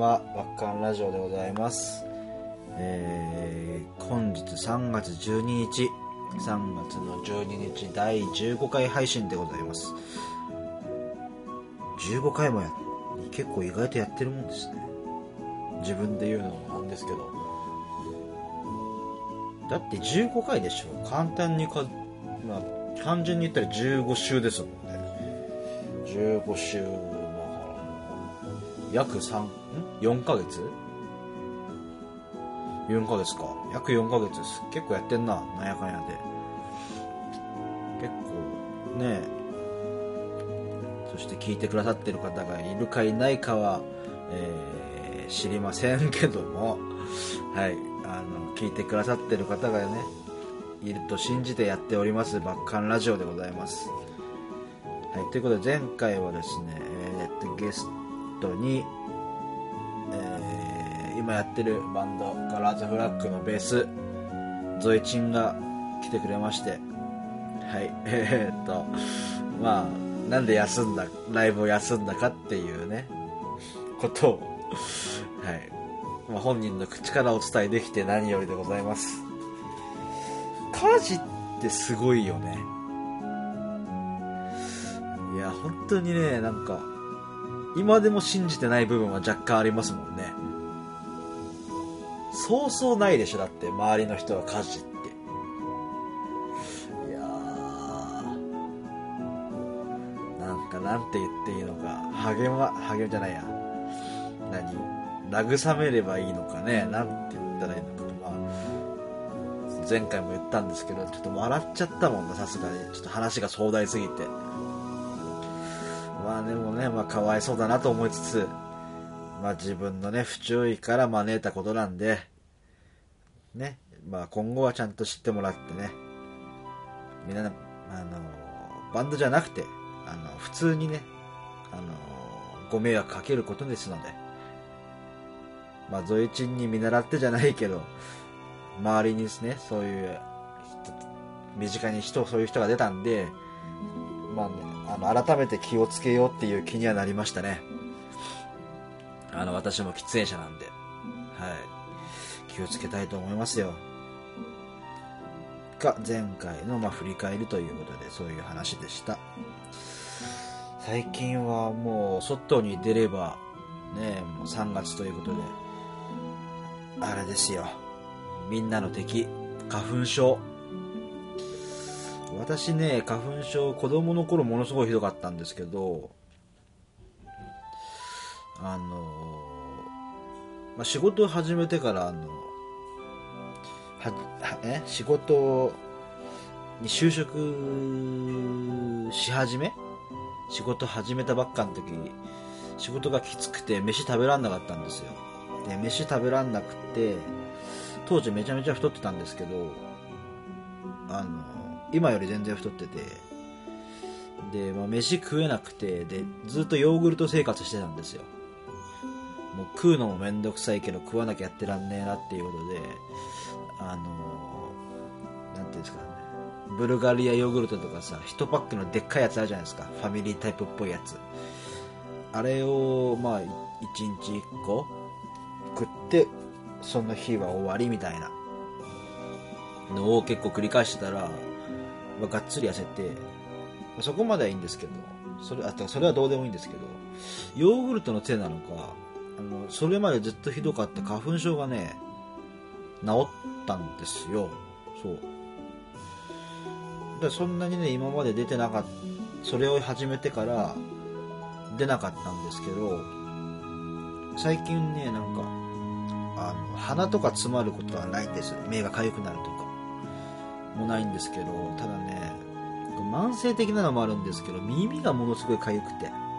は、ワッカンラジオでございます。えー、本日3月12日、3月の12日第15回配信でございます。15回もや、結構意外とやってるもんですね。自分で言うのもなんですけど。だって15回でしょ簡単にか、まあ、単純に言ったら15週ですもんね。15週約3 4ヶ月？4ヶ月か。約4ヶ月です。結構やってんななんやかんやで。結構ね。そして聞いてくださってる方がいるかいないかは、えー知りませんけども。はい。あの聞いてくださってる方がねいると信じてやっておりますバッカンラジオでございます。はい、ということで前回はですね、えーっとゲストに、今やってるバンドガラーズフラッグのベースゾイチンが来てくれましてはい えーっとまあなんで休んだライブを休んだかっていうねことをはい、まあ、本人の口からお伝えできて何よりでございます家事ってすごいよねいや、本当にね、なんか、今でも信じてない部分は若干ありますもんね。そうそうないでしょ、だって、周りの人は家事って。いやー、なんか、なんて言っていいのか、励ま、励じゃないや。何？慰めればいいのかね、なんて言ったらいいのか。まあ、前回も言ったんですけど、ちょっと笑っちゃったもんな、さすがに。ちょっと話が壮大すぎて。まあでもね、まあかわいそうだなと思いつつ、まあ自分のね、不注意から招いたことなんで、ね、まあ今後はちゃんと知ってもらってね、みんな、あの、バンドじゃなくて、あの、普通にね、あの、ご迷惑かけることですので、まあゾイチンに見習ってじゃないけど、周りにですね、そういう、身近に人、そういう人が出たんで、まあね、あの、改めて気をつけようっていう気にはなりましたね。あの、私も喫煙者なんで、はい。気をつけたいと思いますよ。が、前回の、まあ、振り返りということで、そういう話でした。最近はもう、外に出れば、ね、もう3月ということで、あれですよ。みんなの敵、花粉症。私ね、花粉症、子供の頃ものすごいひどかったんですけど、あの、まあ、仕事を始めてから、あの、は、は、え？仕事に就職し始め？仕事始めたばっかの時、仕事がきつくて飯食べらんなかったんですよ。で、飯食べらんなくて、当時めちゃめちゃ太ってたんですけど、あの、今より全然太ってて、で、まあ、飯食えなくて、で、ずっとヨーグルト生活してたんですよ。食うのもめんどくさいけど食わなきゃやってらんねえなっていうことで、あの、なんていうんですかね、ブルガリアヨーグルトとかさ、1パックのでっかいやつあるじゃないですか。ファミリータイプっぽいやつ。あれを、まあ、1日1個食って、その日は終わりみたいなのを結構繰り返してたら、まあ、がっつり痩せて、まあそこまではいいんですけど、それ、あ、てかそれはどうでもいいんですけど、ヨーグルトのせいなのか、あの、それまでずっとひどかった花粉症がね、治ったんですよ。そう。でそんなにね、今まで出てなかった、それを始めてから出なかったんですけど、最近ね、なんか、あの、鼻とか詰まることはないんですよ。目が痒くなるとか。もないんですけど、ただね、慢性的なのもあるんですけど、耳がものすごい痒くて。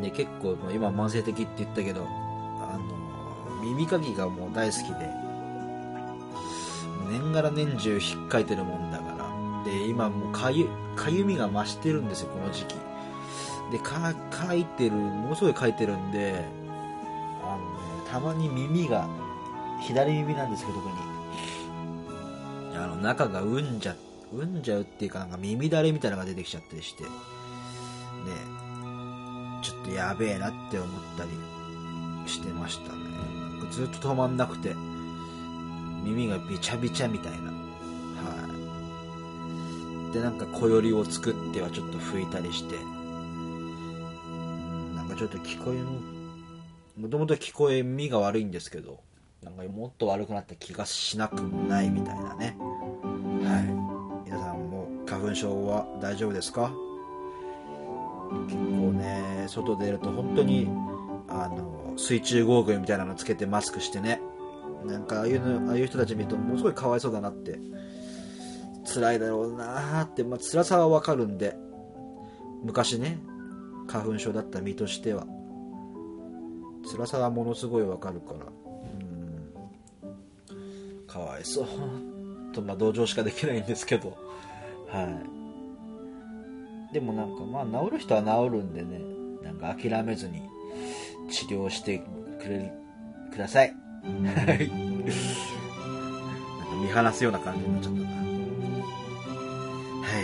で、結構、まあ今慢性的って言ったけど、あの、耳かきがもう大好きで、年がら年中引っかいてるもんだから。で、今もうかゆ、かゆみが増してるんですよ、この時期。で、か、かいてる、ものすごいかいてるんで、あのね、たまに耳が、左耳なんですけど、特に。あの、中がうんじゃ、うんじゃうっていうか、なんか耳だれみたいなのが出てきちゃったりして。ねとやべえなって思ったりしてましたね。なんかずっと止まんなくて耳がびちゃびちゃみたいな。はい。でなんか小よりを作ってはちょっと拭いたりして。なんかちょっと聞こえのもともと聞こえ耳が悪いんですけどなんかもっと悪くなった気がしなくもないみたいなね。はい。皆さんも花粉症は大丈夫ですか？構ね外出ると本当にあの水中ゴーグルみたいなのつけてマスクしてね。なんかああいうのああいう人たち見るとものすごいかわいそうだなって。辛いだろうなーって、まあ辛さはわかるんで。昔ね花粉症だった身としては。辛さはものすごいわかるから。うん。かわいそう。とまあ同情しかできないんですけど。はい。でもなんかまあ治る人は治るんでねなんか諦めずに治療してくれください。はいなんか見放すような感じになっちゃったな。は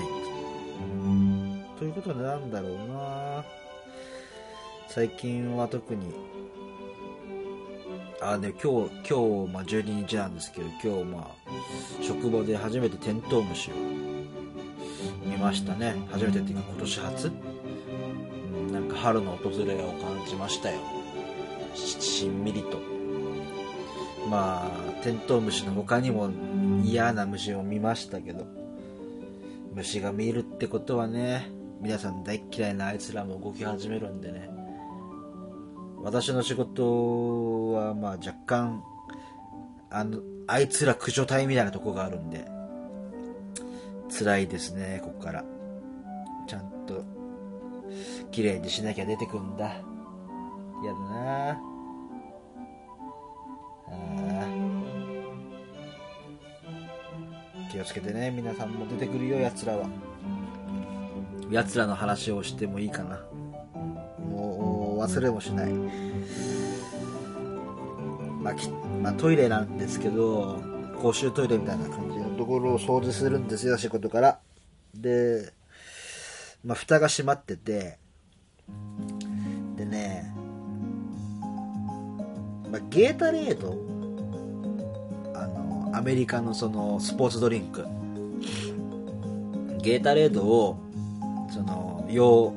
い。ということでなんだろうな。最近は特にあね今日今日、まあ、12日なんですけど今日まあ職場で初めてテントウムシを見ましたね。初めてっていうか今年初、なんか春の訪れを感じましたよ。しんみりと。まあテントウムシの他にも嫌な虫を見ましたけど。虫が見るってことはね皆さん大嫌いなあいつらも動き始めるんでね。私の仕事はまあ若干あのあいつら駆除隊みたいなとこがあるんで。辛いですねここから。ちゃんと綺麗にしなきゃ出てくんだ。嫌だな。あ気をつけてね皆さんも出てくるよ奴らは。奴らの話をしてもいいかな。もう忘れもしない。まあきまあ、トイレなんですけど公衆トイレみたいな感じのところを掃除するん。ですよ仕事からで、まあ、蓋が閉まってて。でね、まあ、ゲータレード。あのアメリカのそのスポーツドリンク。ゲータレードをその溶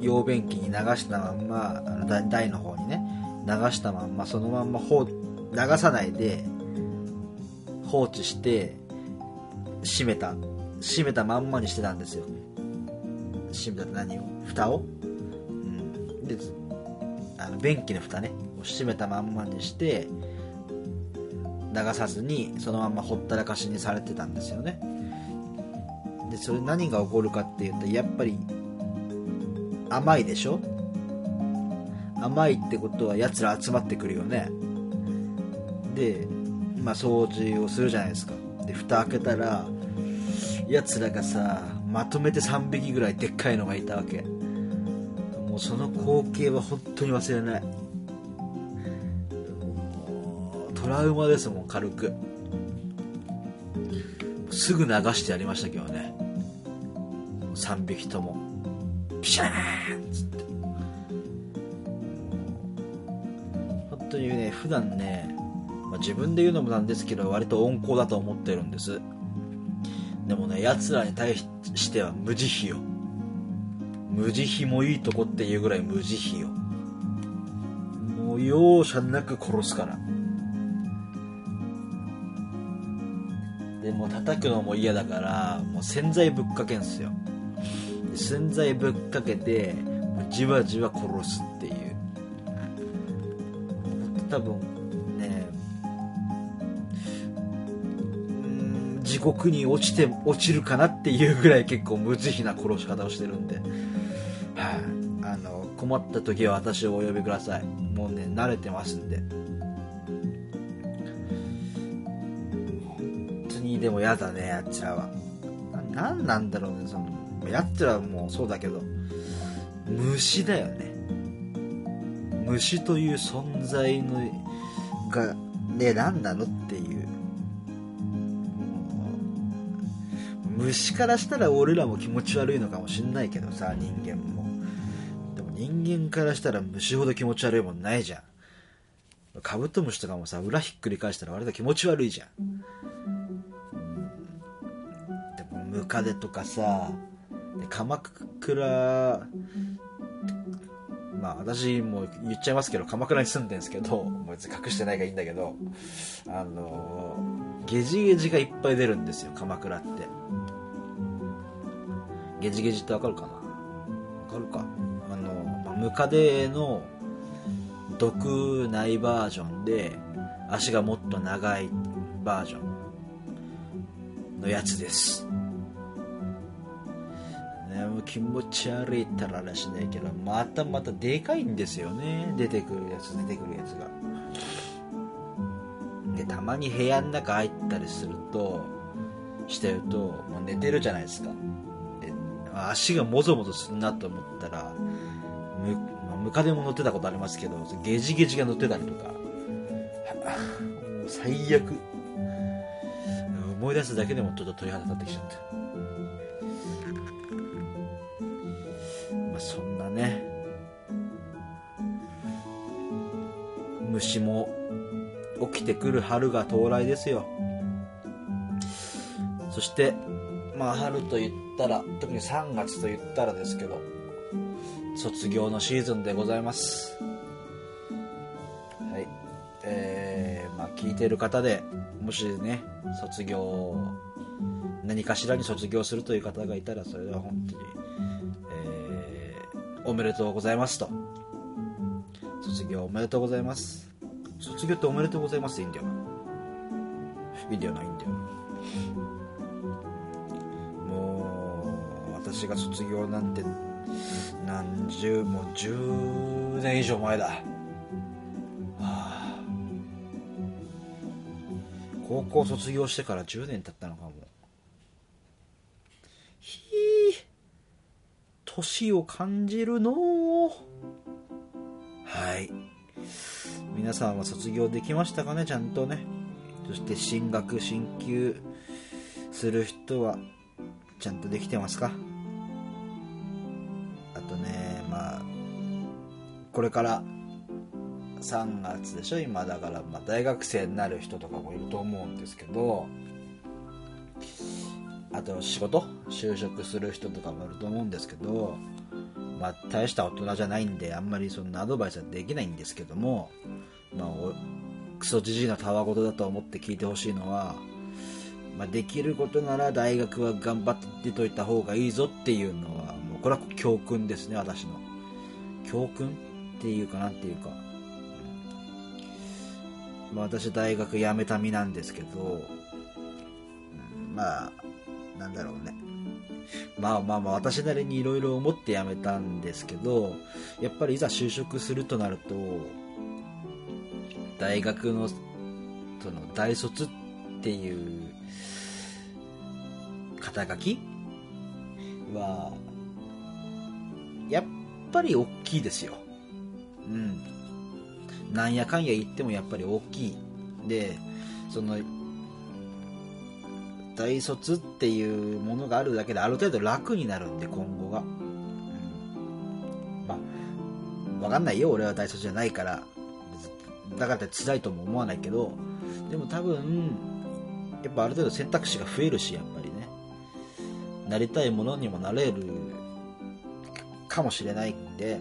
溶便器に流したまんまあの台台の方にね流したまんまそのまんま放流さないで放置して閉めた閉めたまんまにしてたんですよ。閉めたって何を？蓋を、うん、であの便器の蓋ね。閉めたまんまにして流さずにそのままほったらかしにされてたんですよね。でそれ何が起こるかっていうとやっぱり甘いでしょ？甘いってことは奴ら集まってくるよね。でまあ掃除をするじゃないですか。で蓋開けたら奴らがさまとめて3匹ぐらいでっかいのがいたわけ。もうその光景は本当に忘れない。トラウマですもん軽く。すぐ流してやりましたけどね。3匹とも。ピシャーンっつって。本当にね普段ね、まあ、自分で言うのもなんですけど割と温厚だと思ってるんです。でもね奴らに対しては無慈悲よ。無慈悲もいいとこっていうぐらい無慈悲よ。もう容赦なく殺すから。でも叩くのも嫌だからもう洗剤ぶっかけんすよ。洗剤ぶっかけてじわじわ殺すっていう多分獄に落ちて落ちるかなっていうぐらい結構無慈悲な殺し方をしてるんで。はい、あの困った時は私をお呼びください。もうね慣れてますんで。本当にでも嫌だねやつらは。ななんなんだろうねそのやつらはもうそうだけど。虫だよね。虫という存在のがね何なのっていう。虫からしたら俺らも気持ち悪いのかもしんないけどさ人間も。でも人間からしたら虫ほど気持ち悪いもんないじゃん。カブトムシとかもさ裏ひっくり返したら割と気持ち悪いじゃん、でもムカデとかさ鎌倉まあ私も言っちゃいますけど鎌倉に住んでんですけど別に隠してないがいいんだけどあのゲジゲジがいっぱい出るんですよ鎌倉って。ゲジゲジってわかるかな？わかるか。あの、ムカデの毒ないバージョンで足がもっと長いバージョンのやつです。ね、もう気持ち悪いったらあれしないけどまたまたでかいんですよね。出てくるやつ出てくるやつが。でたまに部屋の中入ったりするとしてるともう寝てるじゃないですか。足がもぞもぞするなと思ったらむムカデも乗ってたことありますけどゲジゲジが乗ってたりとか 最悪。思い出すだけでもちょっと鳥肌立ってきちゃったまあそんなね。虫も起きてくる春が到来ですよ。そしてまあ春と言ってたら特に3月と言ったらですけど卒業のシーズンでございますはいえー、まあ聞いてる方でもしね卒業何かしらに卒業するという方がいたらそれは本当にえおめでとうございますと。卒業おめでとうございます。卒業っておめでとうございますいいんだよな。いいんだよな、いいんだよ。私が卒業なんて、何十、もう10年以上前だ。はあ、高校卒業してから10年経ったのかも。年を感じるの。はい。皆さんは卒業できましたかねちゃんとね。そして進学進級する人はちゃんとできてますか？これから。3月でしょ？今。だから、まあ、大学生になる人とかもいると思うんですけど。あと仕事？就職する人とかもいると思うんですけど、まあ、大した大人じゃないんであんまりそんなアドバイスはできないんですけども、まあ、クソじじいのたわごとだと思って聞いてほしいのは、まあ、できることなら大学は頑張ってといた方がいいぞっていうのはもうこれは教訓ですね私の。教訓？っていうかなんていうか、まあ、私大学辞めた身なんですけど、まあなんだろうね。まあまあまあ私なりにいろいろ思って辞めたんですけど、やっぱりいざ就職するとなると、大学の、その大卒っていう肩書き？は、やっぱり大きいですよ。うん。なんやかんや言ってもやっぱり大きい。で、その、大卒っていうものがあるだけである程度楽になるんで今後が、うん、まあ分かんないよ俺は大卒じゃないからだからって辛いとも思わないけどでも多分やっぱある程度選択肢が増えるしやっぱりねなりたいものにもなれるかもしれないんで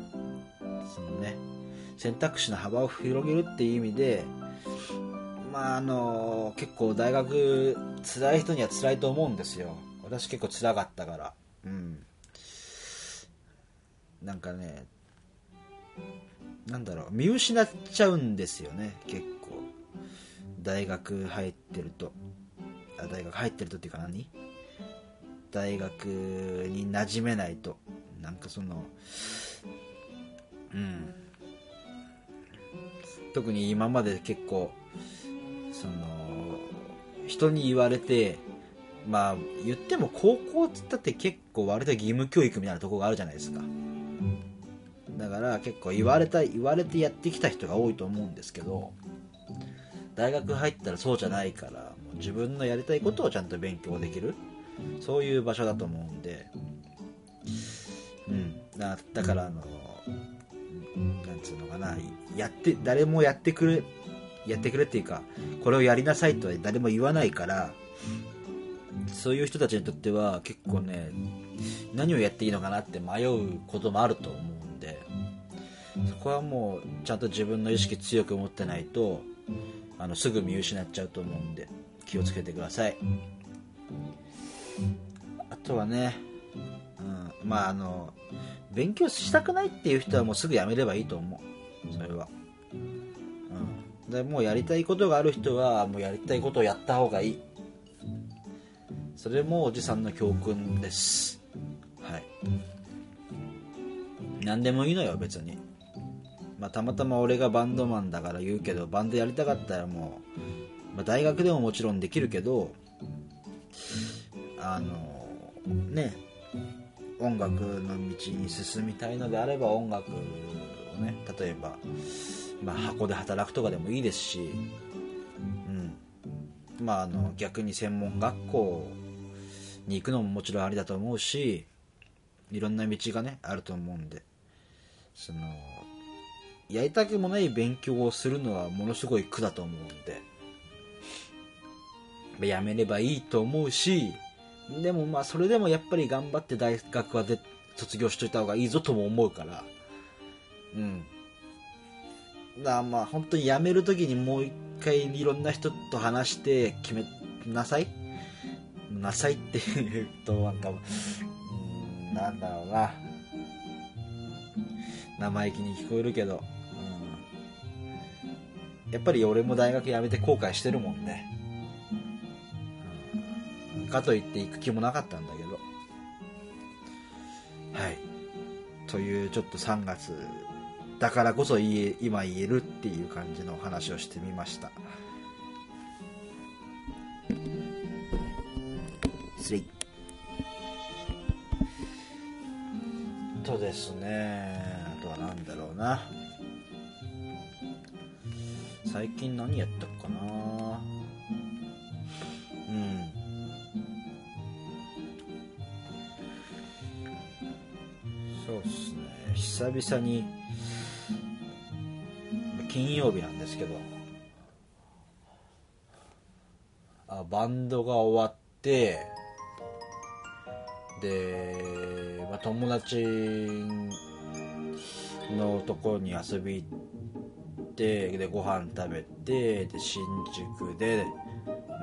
選択肢の幅を広げるっていう意味でまああの結構大学辛い人には辛いと思うんですよ。私結構辛かったから。うん。なんかねなんだろう見失っちゃうんですよね結構。大学入ってると。あ大学入ってるとっていうか何？大学に馴染めないと。なんかそのうん。特に今まで結構その人に言われてまあ言っても高校っつったって結構割と義務教育みたいなとこがあるじゃないですか。だから結構言われた言われてやってきた人が多いと思うんですけど大学入ったらそうじゃないから自分のやりたいことをちゃんと勉強できる。そういう場所だと思うんで。うん。だだからあのなんつうのかなやって誰もやってくれやってくれっていうかこれをやりなさいとは誰も言わないからそういう人たちにとっては結構ね何をやっていいのかなって迷うこともあると思うんでそこはもうちゃんと自分の意識強く持ってないとあのすぐ見失っちゃうと思うんで気をつけてください。あとはね、うん、まああの勉強したくないっていう人はもうすぐやめればいいと思う。それは、うん、でもうやりたいことがある人はもうやりたいことをやった方がいい。それもおじさんの教訓です。はい。何でもいいのよ別に。まあ、たまたま俺がバンドマンだから言うけどバンドやりたかったらもう、まあ、大学でももちろんできるけどあのね音楽の道に進みたいのであれば音楽ね例えば、まあ、箱で働くとかでもいいですし、うん。まあ、あの逆に専門学校に行くのももちろんありだと思うしいろんな道がねあると思うんでそのやりたくもない勉強をするのはものすごい苦だと思うんで、やめればいいと思うし、でもまあそれでもやっぱり頑張って大学はで卒業しといた方がいいぞとも思うから、うん。だまあ本当に辞める時にもう一回いろんな人と話して決めなさい。なさいって言うとなんか、なんだろうな。生意気に聞こえるけど、やっぱり俺も大学辞めて後悔してるもんね、うん、かといって行く気もなかったんだけど。はい。というちょっと3月だからこそ言え今言えるっていう感じのお話をしてみました。スリとですねあとは何だろうな。最近何やったかな。うん。そうっすね。久々に金曜日なんですけど。あバンドが終わってで、まあ、友達のところに遊び行ってでご飯食べてで新宿で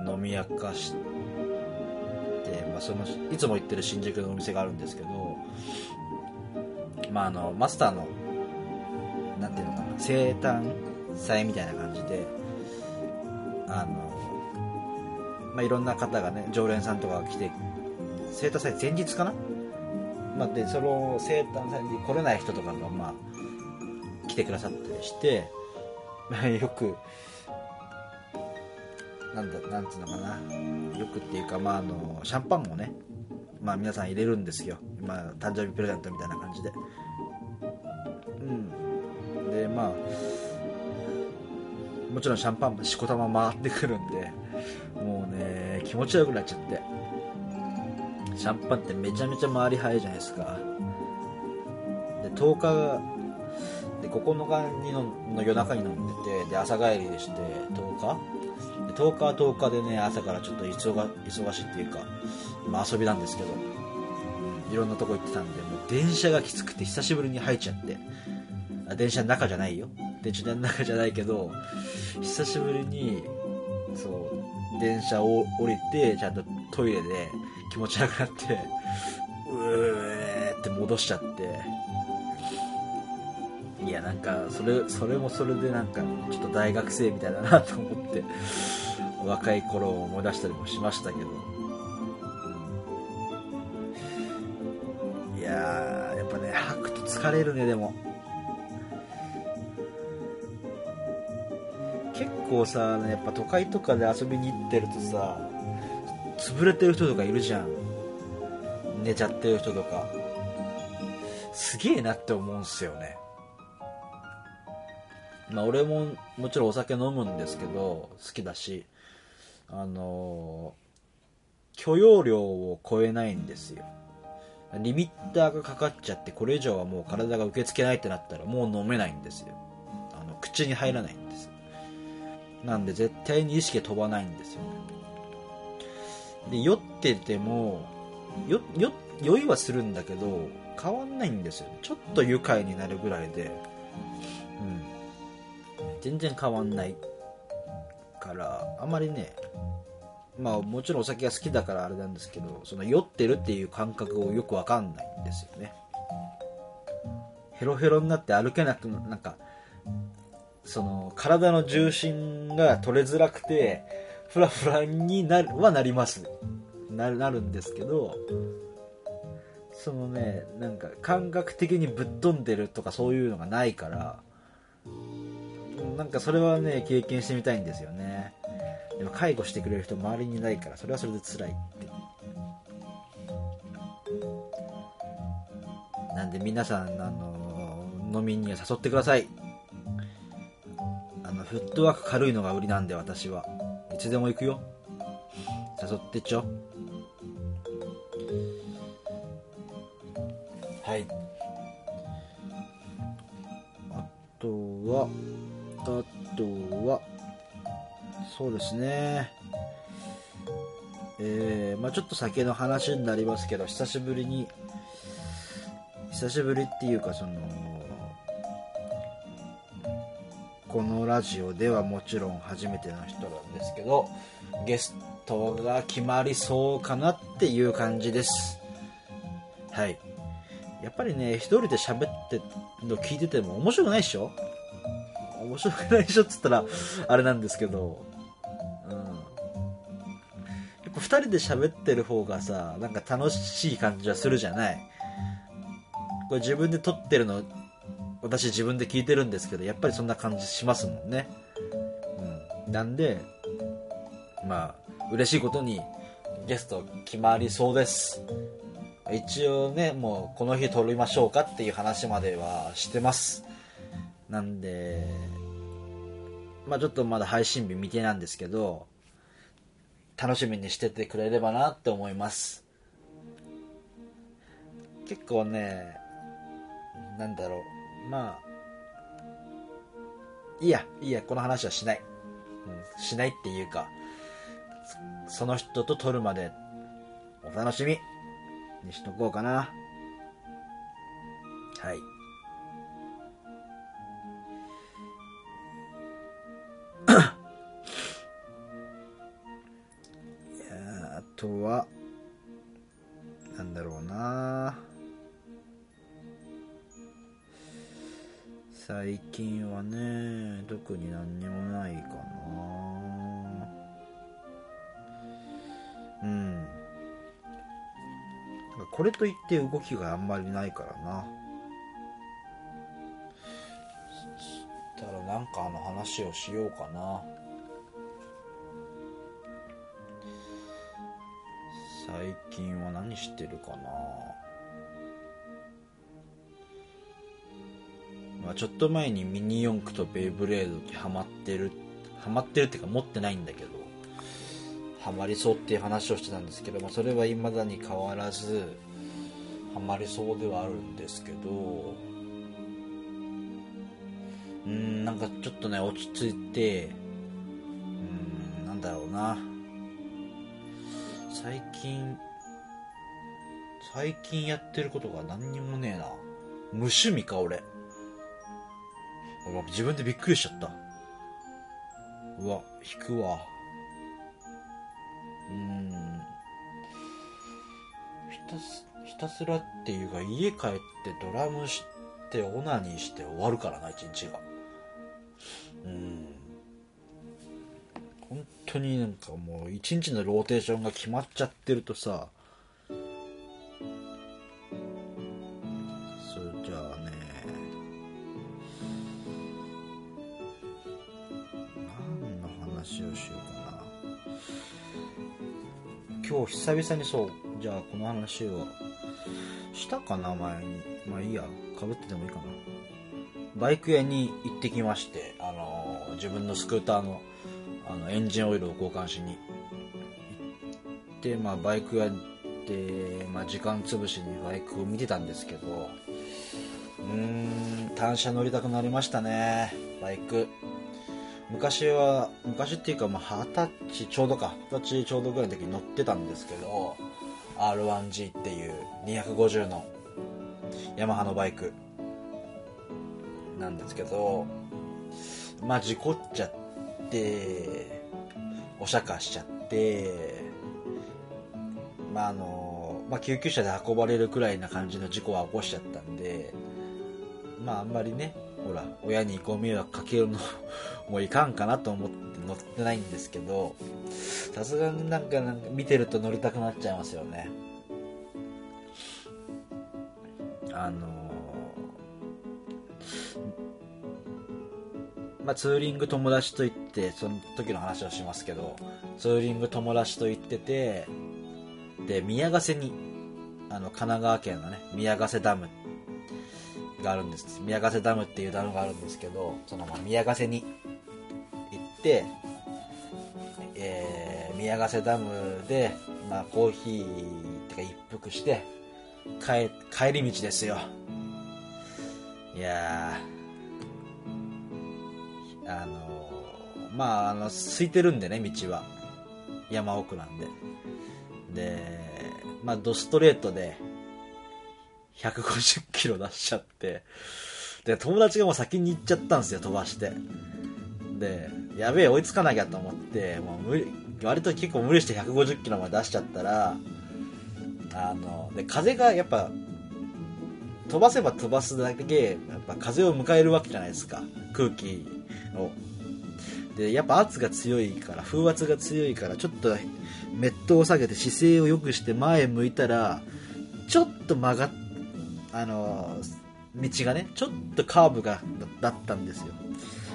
飲み明かして、まあ、そのいつも行ってる新宿のお店があるんですけど、まあ、あのマスターのなんていうのかな生誕祭みたいな感じであの、まあ、いろんな方がね常連さんとかが来て生誕祭前日かな、まあ、でその生誕祭に来れない人とかがまあ来てくださったりしてまあ よく、なんだ、なんつうのかな。よくっていうか、まあ、あの、シャンパンもね、まあ皆さん入れるんですよ。まあ、誕生日プレゼントみたいな感じで。うん。で、まあ、もちろんシャンパンもしこたま回ってくるんで、もうね、気持ちよくなっちゃって。シャンパンってめちゃめちゃ回り早いじゃないですか。で、10日で9日にの夜中に飲んでてで朝帰りでして10日で10日は10日でね朝からちょっと忙しいっていうか、ま、遊びなんですけど、いろんなとこ行ってたんでもう電車がきつくて久しぶりに入っちゃってあ電車の中じゃないよ。電車の中じゃないけど久しぶりにそう電車を降りてちゃんとトイレで気持ち悪くなってうーって戻しちゃって。いやなんかそれそれもそれでなんかちょっと大学生みたいだなと思って若い頃を思い出したりもしましたけど。いややっぱね吐くと疲れるねでも。構さやっぱ都会とかで遊びに行ってるとさ潰れてる人とかいるじゃん。寝ちゃってる人とか。すげえなって思うんすよね。まあ、俺ももちろんお酒飲むんですけど好きだし。あの許容量を超えないんですよ。リミッターがかかっちゃってこれ以上はもう体が受け付けないってなったらもう飲めないんですよ。あの口に入らないんですなんで絶対に意識飛ばないんですよね。で酔ってても酔いはするんだけど変わんないんですよちょっと愉快になるぐらいで。うん。全然変わんないからあまりねまあもちろんお酒が好きだからあれなんですけどその酔ってるっていう感覚をよくわかんないんですよね。ヘロヘロになって歩けなくなんかその体の重心が取れづらくてフラフラになるはなります。ななるんですけどそのねなんか感覚的にぶっ飛んでるとかそういうのがないからなんかそれはね経験してみたいんですよね。でも介護してくれる人周りにないからそれはそれで辛いってなんで皆さんあの飲みには誘ってください。フットワーク軽いのが売りなんで私は。いつでも行くよ。誘ってちょ。はい。あとはあとはそうですね。えー、まあちょっと酒の話になりますけど久しぶりに久しぶりっていうかそのこのラジオではもちろん初めての人なんですけどゲストが決まりそうかなっていう感じです。はい。やっぱりね一人で喋っての聞いてても面白くないっしょ？面白くないっしょっつったらあれなんですけど。うん。やっぱ2人で喋ってる方がさなんか楽しい感じはするじゃない。これ自分で撮ってるの私自分で聞いてるんですけどやっぱりそんな感じしますもんね。うん。なんでまあ嬉しいことにゲスト決まりそうです。一応ねもうこの日撮りましょうかっていう話まではしてます。なんでまあちょっとまだ配信日未定なんですけど楽しみにしててくれればなって思います。結構ねなんだろう。まあいいやいいやこの話はしない、うん、しないっていうかその人と撮るまでお楽しみにしとこうかな。はい。いやあとは最近はね特に何にもないかな。うん。これといって動きがあんまりないからな。そしたらなんかあの話をしようかな。最近は何してるかな。まあちょっと前にミニ四駆とベイブレードにハマってるハマってるっていうか持ってないんだけどハマりそうっていう話をしてたんですけど、まあ、それは未だに変わらずハマりそうではあるんですけどうんなんかちょっとね落ち着いてうんなんだろうな。最近最近やってることが何にもねえな。無趣味か俺。自分でびっくりしちゃった。うわ引くわ。うん。ひたすひたすらっていうか家帰ってドラムしてオナニーして終わるからな一日が。うん。本当になんかもう一日のローテーションが決まっちゃってるとさをしようかな。今日久々にそうじゃあこの話をしたかな前に。まあいいやかぶっててもいいかな。バイク屋に行ってきまして、あの自分のスクーターのあのエンジンオイルを交換しに。行って、まあ、バイク屋て、まあ、時間潰しにバイクを見てたんですけどうーん単車乗りたくなりましたねバイク。昔は昔っていうかまあ二十歳ちょうどか。二十歳ちょうどぐらいの時に乗ってたんですけど R1G っていう250のヤマハのバイクなんですけどまあ事故っちゃってお釈迦しちゃってまああの、まあ、救急車で運ばれるくらいな感じの事故は起こしちゃったんでまああんまりねほら親にご迷惑かけるのもういかんかなと思って乗ってないんですけどさすがになんかなんか見てると乗りたくなっちゃいますよね。あのまあ、ツーリング友達と行ってその時の話をしますけどツーリング友達と行っててで宮ヶ瀬にあの神奈川県のね宮ヶ瀬ダムがあるんです。宮ヶ瀬ダムっていうダムがあるんですけどそのまあ宮ヶ瀬に、えー宮ヶ瀬ダムで、まあ、コーヒーってか一服して帰帰り道ですよ。いやあのまああの空いてるんでね道は。山奥なんで。でまあドストレートで150キロ出しちゃって。で友達がもう先に行っちゃったんですよ飛ばして。でやべえ追いつかなきゃと思ってもう無理割と結構無理して150キロまで出しちゃったらあので風がやっぱ飛ばせば飛ばすだけやっぱ風を迎えるわけじゃないですか空気を。でやっぱ圧が強いから風圧が強いからちょっとメットを下げて姿勢を良くして前向いたらちょっと曲がっあの道がねちょっとカーブがだったんですよ。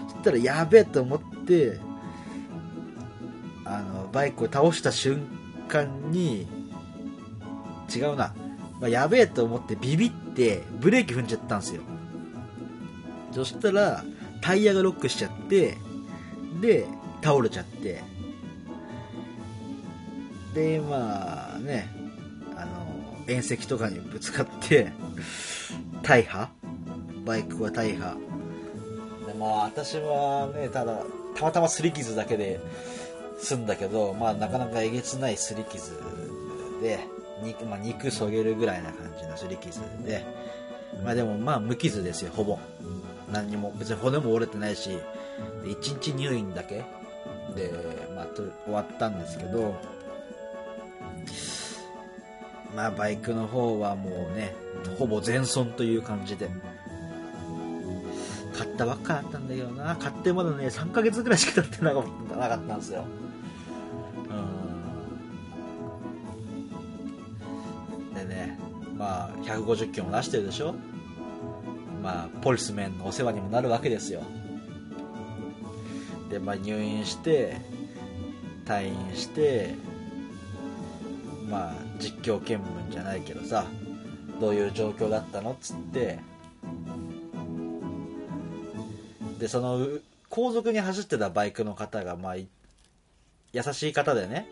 そしたらやべえと思ってあのバイクを倒した瞬間に違うな、まあ、やべえと思ってビビってブレーキ踏んじゃったんですよ。そしたらタイヤがロックしちゃってで倒れちゃって。でまあねあの縁石とかにぶつかって大破。バイクは大破。でまあ私はねただたまたますり傷だけで済んだけどまあなかなかえげつないすり傷で肉,、まあ、肉そげるぐらいな感じのすり傷でまあでもまあ無傷ですよほぼ。何にも別に骨も折れてないし1日入院だけ。で、まあ、と終わったんですけどまあバイクの方はもうねほぼ全損という感じで。買ったばっかだったんだけどな。買ってまだね3ヶ月ぐらいしか経ってなかったんですよ。うん。でねまあ150キロも出してるでしょ。まあポリスメンのお世話にもなるわけですよ。でまあ入院して退院してまあ実況見分じゃないけどさどういう状況だったのっつってでその後続に走ってたバイクの方がまあ優しい方でね、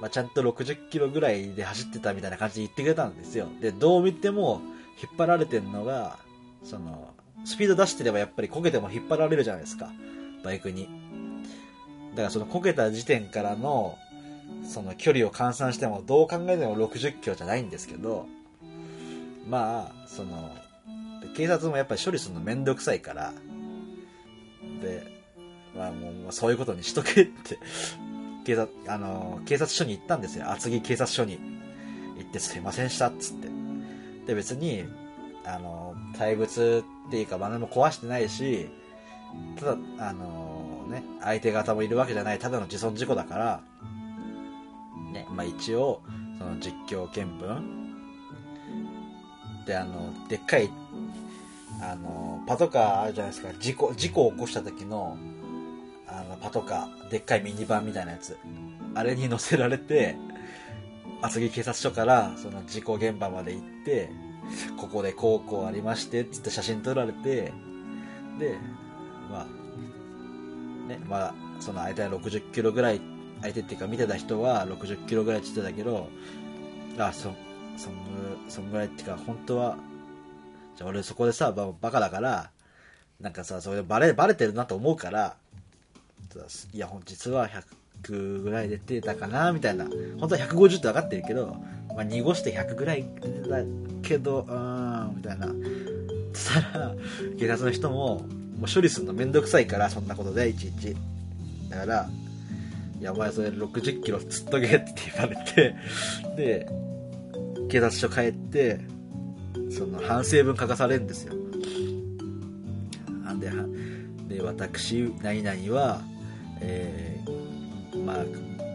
まあ、ちゃんと60キロぐらいで走ってたみたいな感じで言ってくれたんですよ。でどう見ても引っ張られてるのがそのスピード出してればやっぱりこけても引っ張られるじゃないですか。バイクに。だからそのこけた時点からのその距離を換算してもどう考えても60キロじゃないんですけどまあその警察もやっぱり処理するのめんどくさいからでまあもうそういうことにしとけって 警察あの警察署に行ったんですよ。厚木警察署に。行ってすいませんでしたっつって。で別にあの対物っていうか何も壊してないしただあのね相手方もいるわけじゃないただの自損事故だからねまあ一応その実況見分。であのでっかいあのパトカーあるじゃないですか。事故事故を起こした時のあのパトカーでっかいミニバンみたいなやつ。あれに乗せられて厚木警察署からその事故現場まで行ってここでこうこうありましてっつって写真撮られてでまあねまあその相手は60キロぐらい相手っていうか見てた人は60キロぐらいって言ってたけどあそそんぐそんぐらいっていうか本当はじゃ俺そこでさババカだからなんかさそれでバレバレてるなと思うからいや本実は100ぐらい出てたかなみたいな。本当は150って分かってるけど、まあ、濁して100ぐらい出てたけどうんみたいな。そしたら警察の人ももう処理するの。めんどくさいからそんなことでいちいち。だからいやお前それ60キロつっとけって言われてで警察署帰ってその反省文書かされるんですよ。でで私何々は、えー、まあ、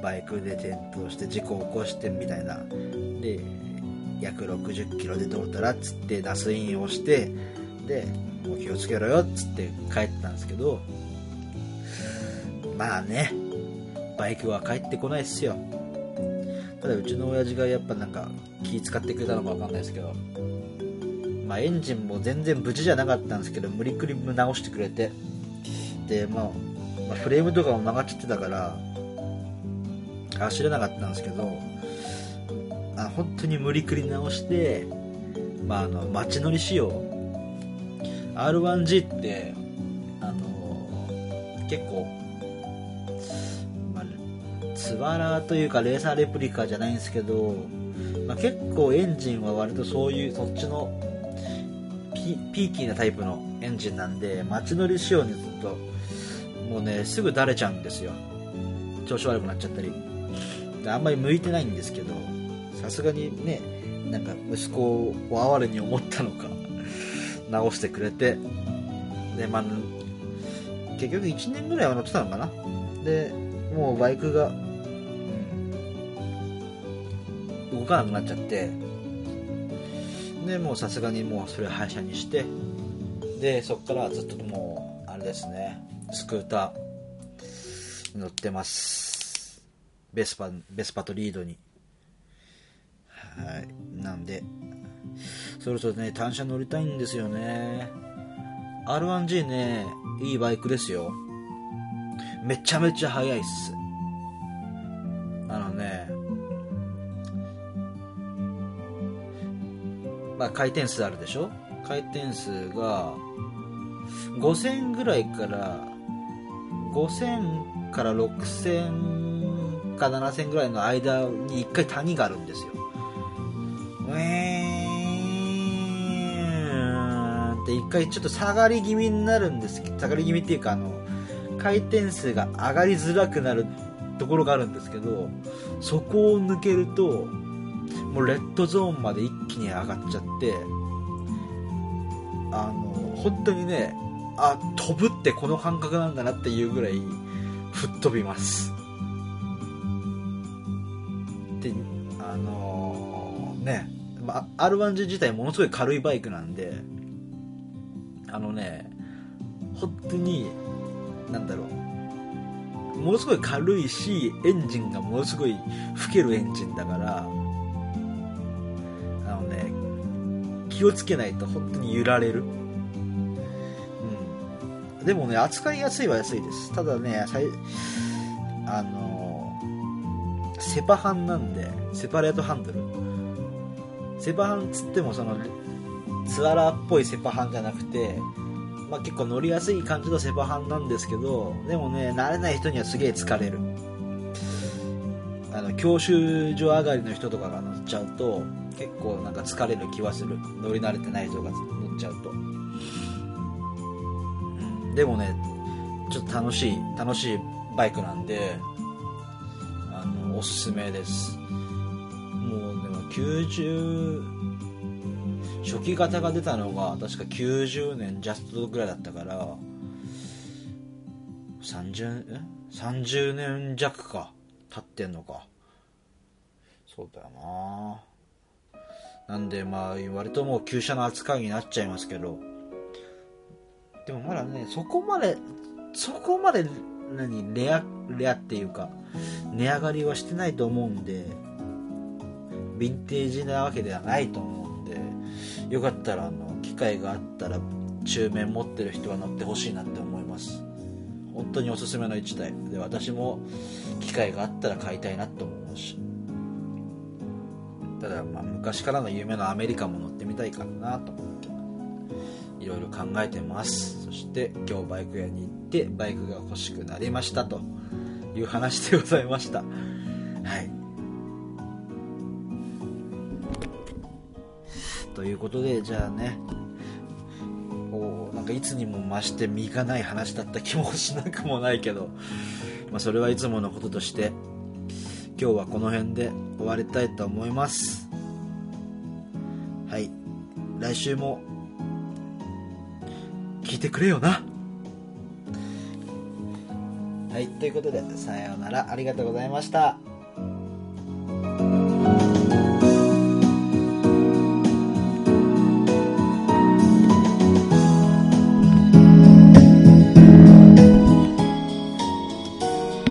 バイクで転倒して事故を起こしてみたいな。で約60キロで通ったらっつって打スインをしてでもう気をつけろよっつって帰ったんですけどまあねバイクは帰ってこないっすよ。ただうちの親父がやっぱなんか気使ってくれたのか分かんないですけどまあ、エンジンも全然無事じゃなかったんですけど無理くり直してくれて。で、まあ、まあ、フレームとかも曲がっちゃってたから走れなかったんですけどあ本当に無理くり直して、まあ、あの街乗り仕様 R1G ってあの結構、まあ、ツバラというかレーサーレプリカじゃないんですけど、まあ、結構エンジンは割とそういうそっちのピーキーなタイプのエンジンなんで街乗り仕様にするともうねすぐだれちゃうんですよ。調子悪くなっちゃったり。あんまり向いてないんですけどさすがにねなんか息子を哀れに思ったのか 直してくれて。でまあ結局1年ぐらいは乗ってたのかな。でもうバイクが、うん、動かなくなっちゃって。でもうさすがにもうそれ廃車にしてでそこからずっともうあれですねスクーター乗ってます。ベスパベスパとリードに。はい。なんでそろそろね単車乗りたいんですよね。R1G ねいいバイクですよ。めちゃめちゃ速いっす。あのねまあ、回転数あるでしょ？回転数が5000ぐらいから5000から6000か7000ぐらいの間に1回谷があるんですよ。ウェーンって1回ちょっと下がり気味になるんです。けど下がり気味っていうかあの回転数が上がりづらくなるところがあるんですけどそこを抜けるともうレッドゾーンまで一気に上がっちゃってあの本当にねあ飛ぶってこの感覚なんだなっていうぐらい吹っ飛びます。であのー、ね、まあ、R1G 自体ものすごい軽いバイクなんであのね本当になんだろうものすごい軽いしエンジンがものすごい吹けるエンジンだから気をつけないと本当に揺られる。うん。でもね、扱いやすいは安いです。ただね、あの、セパハンなんで、セパレートハンドル。セパハンつってもその、ツアラーっぽいセパハンじゃなくて、まあ、結構乗りやすい感じのセパハンなんですけど、でもね、慣れない人にはすげえ疲れる。あの、教習所上がりの人とかが乗っちゃうと、結構なんか疲れる気はする。乗り慣れてない人が乗っちゃうと、うん、でもねちょっと楽しい楽しいバイクなんであのおすすめです。もうでも90初期型が出たのが確か90年ジャストぐらいだったから 30, 30年弱か経ってんのかそうだよな。なんでまあ割ともう旧車の扱いになっちゃいますけど。でもまだねそこまでそこまで何レアレアっていうか値上がりはしてないと思うんでヴィンテージなわけではないと思うんでよかったらあの機会があったら中面持ってる人は乗ってほしいなって思います。本当におすすめの1台。で私も機会があったら買いたいなと思うし。ただまあ昔からの夢のアメリカも乗ってみたいかなと。思っていろいろ考えてます。そして今日バイク屋に行ってバイクが欲しくなりましたという話でございました。はい。ということでじゃあねこうなんかいつにも増して身がない話だった気もしなくもないけど、まあ、それはいつものこととして今日はこの辺で終わりたいと思います。はい。来週も聞いてくれよな。はい。ということでさようなら。ありがとうございました。